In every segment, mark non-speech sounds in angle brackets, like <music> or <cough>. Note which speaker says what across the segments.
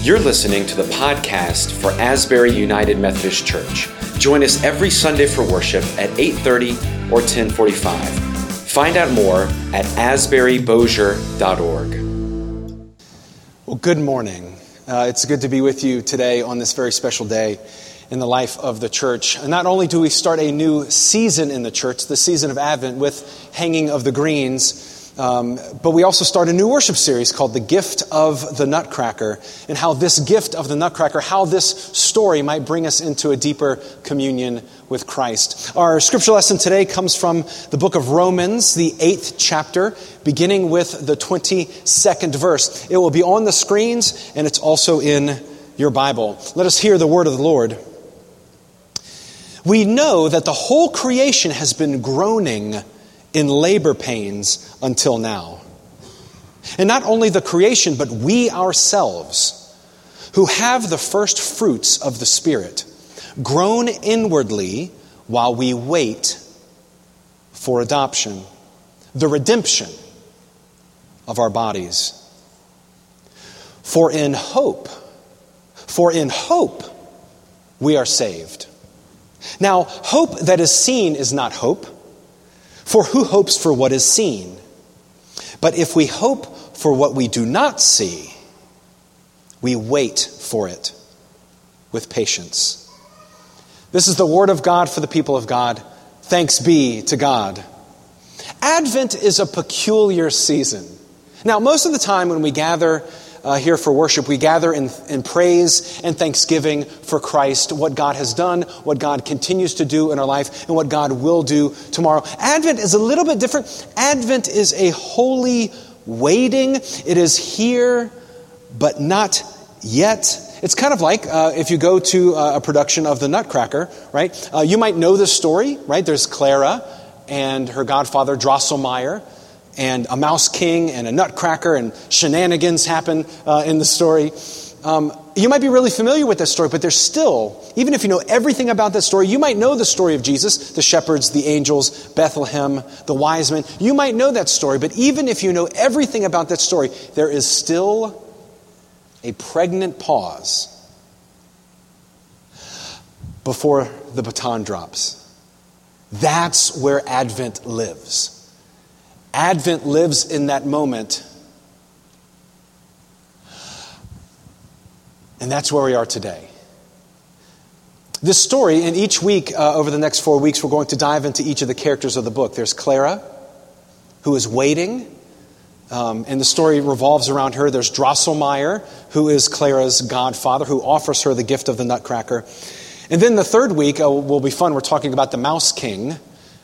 Speaker 1: You're listening to the podcast for Asbury United Methodist Church. Join us every Sunday for worship at 8:30 or 10:45. Find out more at asburybosier.org.
Speaker 2: Well, good morning. Uh, it's good to be with you today on this very special day in the life of the church. And not only do we start a new season in the church, the season of Advent with hanging of the greens, um, but we also start a new worship series called The Gift of the Nutcracker, and how this gift of the Nutcracker, how this story might bring us into a deeper communion with Christ. Our scripture lesson today comes from the book of Romans, the eighth chapter, beginning with the 22nd verse. It will be on the screens, and it's also in your Bible. Let us hear the word of the Lord. We know that the whole creation has been groaning in labor pains until now. And not only the creation, but we ourselves, who have the first fruits of the Spirit, groan inwardly while we wait for adoption, the redemption of our bodies. For in hope, for in hope we are saved. Now, hope that is seen is not hope. For who hopes for what is seen? But if we hope for what we do not see, we wait for it with patience. This is the word of God for the people of God. Thanks be to God. Advent is a peculiar season. Now, most of the time when we gather uh, here for worship, we gather in, in praise and thanksgiving for Christ, what God has done, what God continues to do in our life, and what God will do tomorrow. Advent is a little bit different. Advent is a holy waiting, it is here, but not yet. It's kind of like uh, if you go to uh, a production of The Nutcracker, right? Uh, you might know this story, right? There's Clara and her godfather Drosselmeyer and a mouse king and a nutcracker and shenanigans happen uh, in the story. Um, you might be really familiar with this story, but there's still, even if you know everything about that story, you might know the story of Jesus, the shepherds, the angels, Bethlehem, the wise men. You might know that story, but even if you know everything about that story, there is still a pregnant pause before the baton drops. That's where Advent lives. Advent lives in that moment. And that's where we are today. This story, and each week uh, over the next four weeks, we're going to dive into each of the characters of the book. There's Clara, who is waiting, um, and the story revolves around her. There's Drosselmeyer, who is Clara's godfather, who offers her the gift of the Nutcracker. And then the third week uh, will be fun. We're talking about the Mouse King,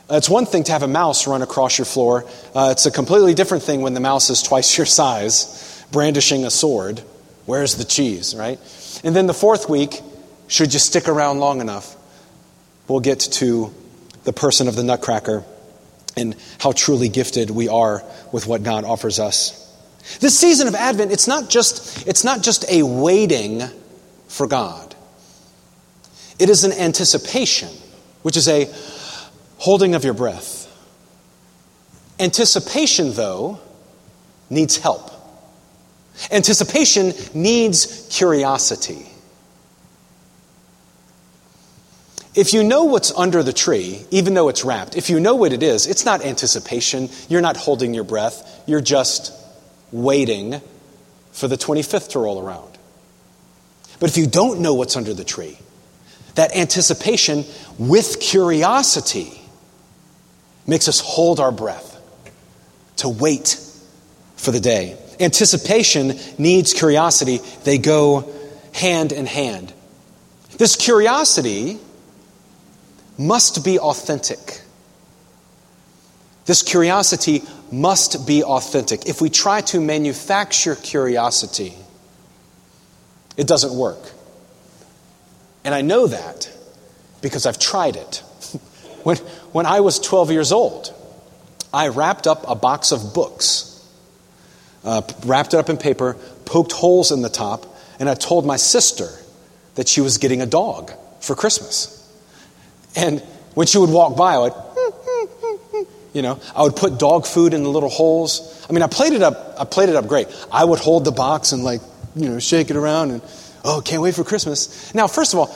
Speaker 2: it's one thing to have a mouse run across your floor. Uh, it's a completely different thing when the mouse is twice your size, brandishing a sword. Where's the cheese, right? And then the fourth week, should you stick around long enough, we'll get to the person of the Nutcracker and how truly gifted we are with what God offers us. This season of Advent, it's not just, it's not just a waiting for God. It is an anticipation, which is a holding of your breath. Anticipation, though, needs help. Anticipation needs curiosity. If you know what's under the tree, even though it's wrapped, if you know what it is, it's not anticipation. You're not holding your breath. You're just waiting for the 25th to roll around. But if you don't know what's under the tree, that anticipation with curiosity makes us hold our breath to wait for the day. Anticipation needs curiosity, they go hand in hand. This curiosity must be authentic. This curiosity must be authentic. If we try to manufacture curiosity, it doesn't work. And I know that because I've tried it. <laughs> when, when I was 12 years old, I wrapped up a box of books, uh, wrapped it up in paper, poked holes in the top, and I told my sister that she was getting a dog for Christmas. And when she would walk by, I would, you know, I would put dog food in the little holes. I mean, I played it up. I played it up great. I would hold the box and like, you know, shake it around and, oh, can't wait for Christmas. Now, first of all,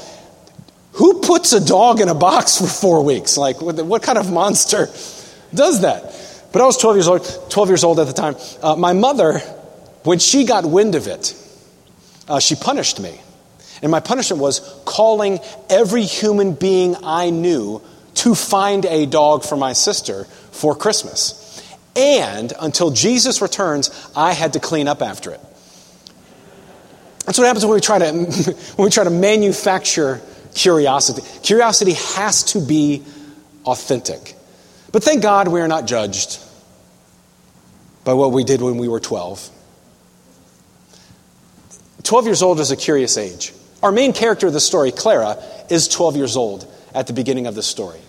Speaker 2: who puts a dog in a box <laughs> for four weeks? Like, what kind of monster does that? But I was 12 years old, 12 years old at the time. Uh, my mother, when she got wind of it, uh, she punished me. And my punishment was calling every human being I knew to find a dog for my sister for Christmas. And until Jesus returns, I had to clean up after it. That's what happens when we try to, <laughs> when we try to manufacture curiosity. Curiosity has to be authentic. But thank God we are not judged by what we did when we were 12. 12 years old is a curious age. Our main character of the story, Clara, is 12 years old at the beginning of the story.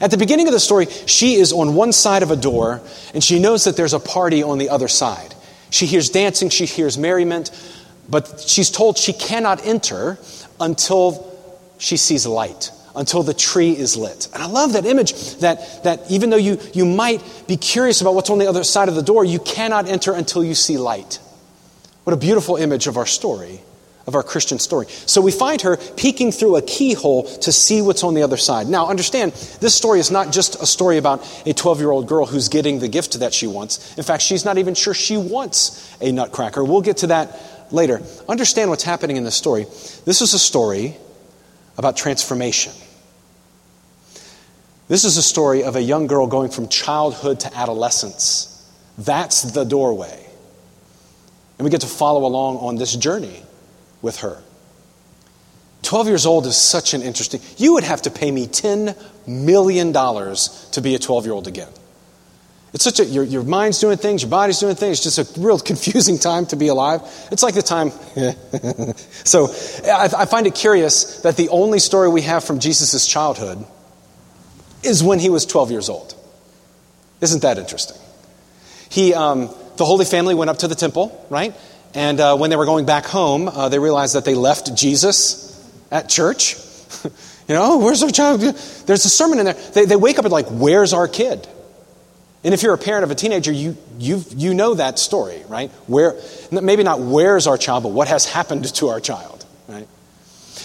Speaker 2: At the beginning of the story, she is on one side of a door and she knows that there's a party on the other side. She hears dancing, she hears merriment, but she's told she cannot enter until she sees light, until the tree is lit. And I love that image that, that even though you, you might be curious about what's on the other side of the door, you cannot enter until you see light. What a beautiful image of our story, of our Christian story. So we find her peeking through a keyhole to see what's on the other side. Now, understand, this story is not just a story about a 12 year old girl who's getting the gift that she wants. In fact, she's not even sure she wants a nutcracker. We'll get to that later. Understand what's happening in this story. This is a story about transformation. This is a story of a young girl going from childhood to adolescence. That's the doorway. And we get to follow along on this journey with her. 12 years old is such an interesting. You would have to pay me $10 million to be a 12 year old again. It's such a, your, your mind's doing things, your body's doing things. It's just a real confusing time to be alive. It's like the time. <laughs> so I, I, find it curious that the only story we have from Jesus' childhood is when he was 12 years old. Isn't that interesting? He, um, the Holy Family went up to the temple, right? And uh, when they were going back home, uh, they realized that they left Jesus at church. <laughs> you know, where's our child? There's a sermon in there. They, they wake up and like, where's our kid? And if you're a parent of a teenager, you, you, you know that story, right? Where, maybe not where's our child, but what has happened to our child, right?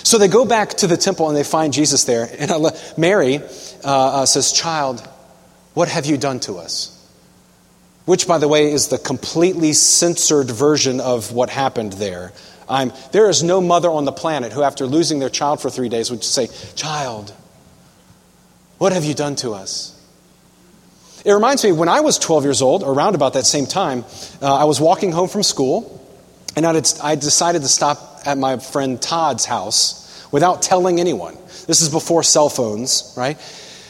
Speaker 2: So they go back to the temple and they find Jesus there. And Mary uh, uh, says, Child, what have you done to us? Which, by the way, is the completely censored version of what happened there. I'm, there is no mother on the planet who, after losing their child for three days, would say, Child, what have you done to us? It reminds me, when I was 12 years old, around about that same time, uh, I was walking home from school, and I decided to stop at my friend Todd's house without telling anyone. This is before cell phones, right?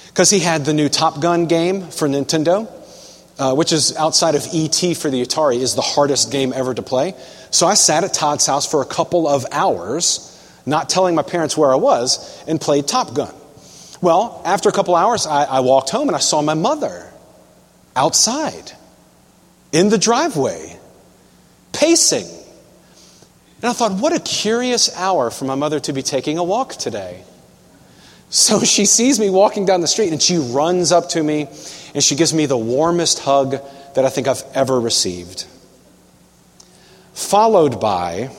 Speaker 2: Because he had the new Top Gun game for Nintendo, uh, which is outside of E.T. for the Atari, is the hardest game ever to play. So I sat at Todd's house for a couple of hours, not telling my parents where I was, and played Top Gun. Well, after a couple hours, I, I walked home and I saw my mother outside, in the driveway, pacing. And I thought, what a curious hour for my mother to be taking a walk today. So <laughs> she sees me walking down the street and she runs up to me and she gives me the warmest hug that I think I've ever received. Followed by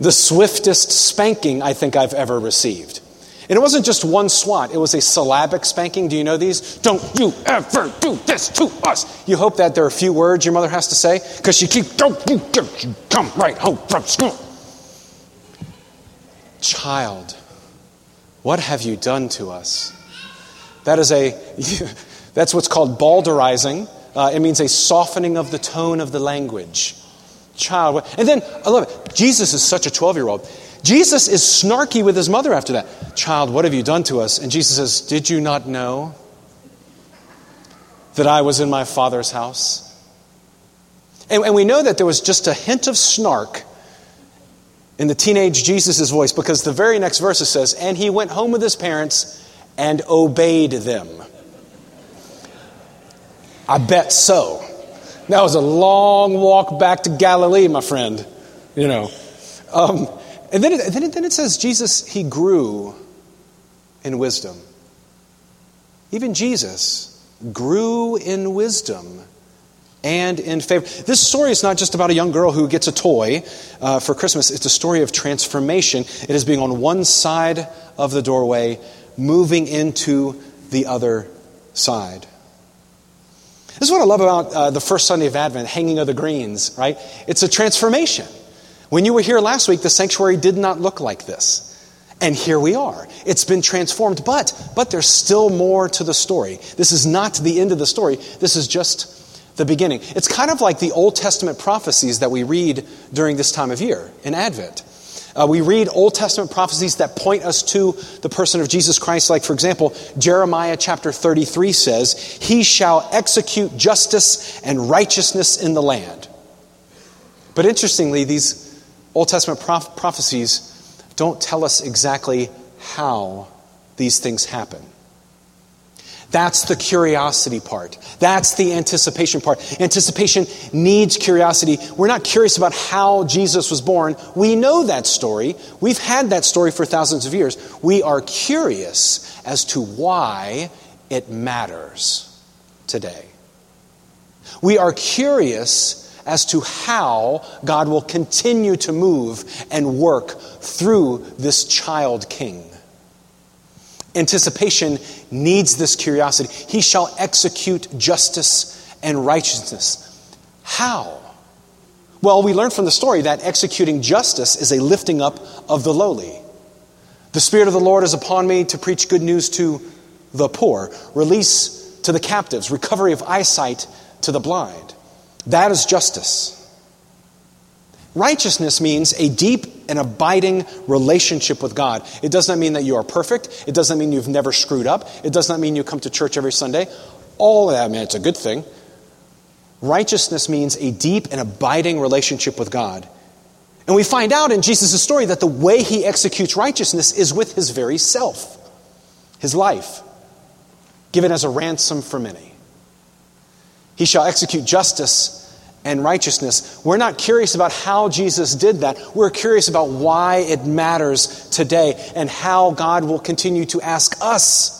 Speaker 2: the swiftest spanking I think I've ever received. And it wasn't just one swat, it was a syllabic spanking. Do you know these? Don't you ever do this to us. You hope that there are a few words your mother has to say because she keeps, don't you, don't you come right home from school. Child, what have you done to us? That is a, <laughs> that's what's called bowdlerizing. Uh, it means a softening of the tone of the language. Child, and then I love it. Jesus is such a 12 year old. Jesus is snarky with his mother after that. Child, what have you done to us? And Jesus says, Did you not know that I was in my Father's house? And, and we know that there was just a hint of snark in the teenage Jesus' voice because the very next verse says, And he went home with his parents and obeyed them. I bet so. That was a long walk back to Galilee, my friend. You know. Um, and then it, then, it, then it says Jesus, he grew in wisdom. Even Jesus grew in wisdom and in favor. This story is not just about a young girl who gets a toy uh, for Christmas, it's a story of transformation. It is being on one side of the doorway, moving into the other side. This is what I love about uh, the first Sunday of Advent, hanging of the greens, right? It's a transformation. When you were here last week, the sanctuary did not look like this. And here we are. It's been transformed, but but there's still more to the story. This is not the end of the story. This is just the beginning. It's kind of like the Old Testament prophecies that we read during this time of year in Advent. Uh, we read Old Testament prophecies that point us to the person of Jesus Christ. Like, for example, Jeremiah chapter 33 says, He shall execute justice and righteousness in the land. But interestingly, these Old Testament prof- prophecies don't tell us exactly how these things happen. That's the curiosity part. That's the anticipation part. Anticipation needs curiosity. We're not curious about how Jesus was born. We know that story. We've had that story for thousands of years. We are curious as to why it matters today. We are curious as to how God will continue to move and work through this child king. Anticipation needs this curiosity. He shall execute justice and righteousness. How? Well, we learn from the story that executing justice is a lifting up of the lowly. The Spirit of the Lord is upon me to preach good news to the poor, release to the captives, recovery of eyesight to the blind. That is justice. Righteousness means a deep and abiding relationship with God. It does not mean that you are perfect. It does not mean you've never screwed up. It does not mean you come to church every Sunday. All of that, I mean, it's a good thing. Righteousness means a deep and abiding relationship with God. And we find out in Jesus' story that the way he executes righteousness is with his very self, his life, given as a ransom for many. He shall execute justice and righteousness. We're not curious about how Jesus did that. We're curious about why it matters today and how God will continue to ask us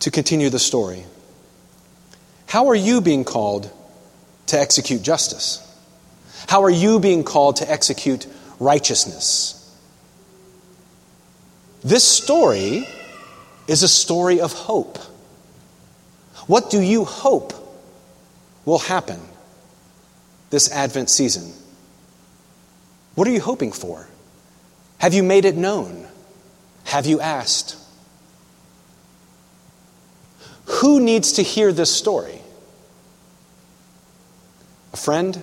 Speaker 2: to continue the story. How are you being called to execute justice? How are you being called to execute righteousness? This story is a story of hope. What do you hope will happen this Advent season? What are you hoping for? Have you made it known? Have you asked? Who needs to hear this story? A friend?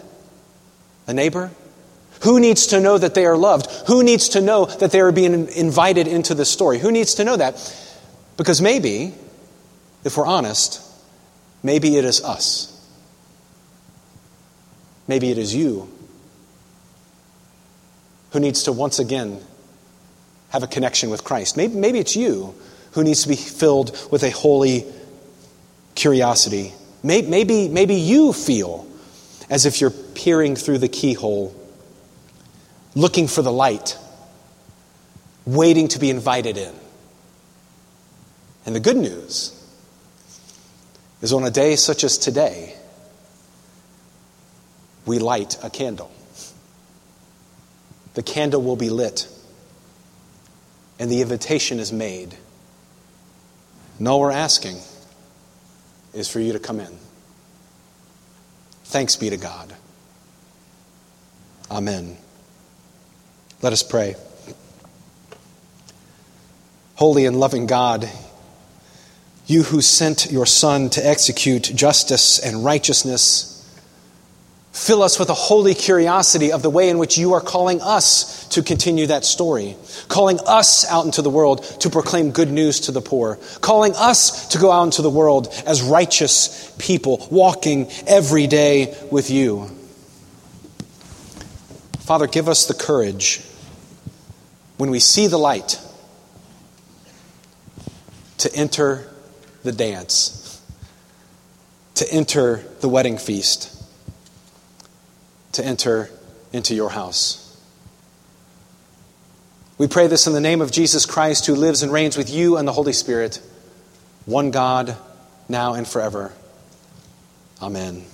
Speaker 2: A neighbor? Who needs to know that they are loved? Who needs to know that they are being invited into the story? Who needs to know that? Because maybe, if we're honest, maybe it is us. Maybe it is you who needs to once again have a connection with Christ. Maybe, maybe it's you who needs to be filled with a holy curiosity. Maybe, maybe, maybe you feel as if you're peering through the keyhole, looking for the light, waiting to be invited in. And the good news is on a day such as today, we light a candle. The candle will be lit, and the invitation is made. And all we're asking is for you to come in. Thanks be to God. Amen. Let us pray. Holy and loving God, you who sent your Son to execute justice and righteousness Fill us with a holy curiosity of the way in which you are calling us to continue that story, calling us out into the world to proclaim good news to the poor, calling us to go out into the world as righteous people, walking every day with you. Father, give us the courage when we see the light to enter the dance, to enter the wedding feast to enter into your house. We pray this in the name of Jesus Christ, who lives and reigns with you and the Holy Spirit, one God, now and forever. Amen.